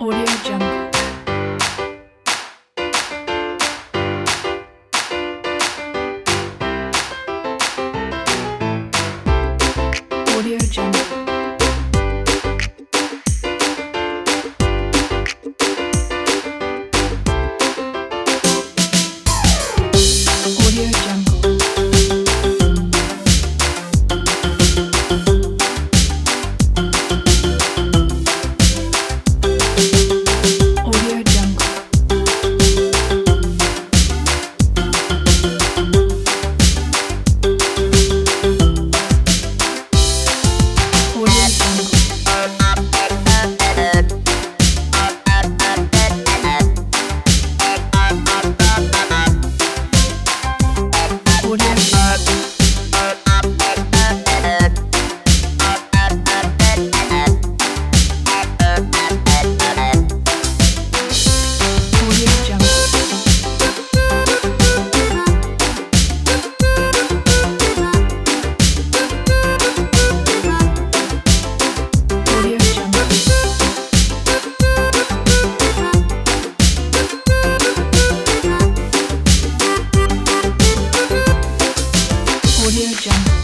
Audio Jungle. jungle.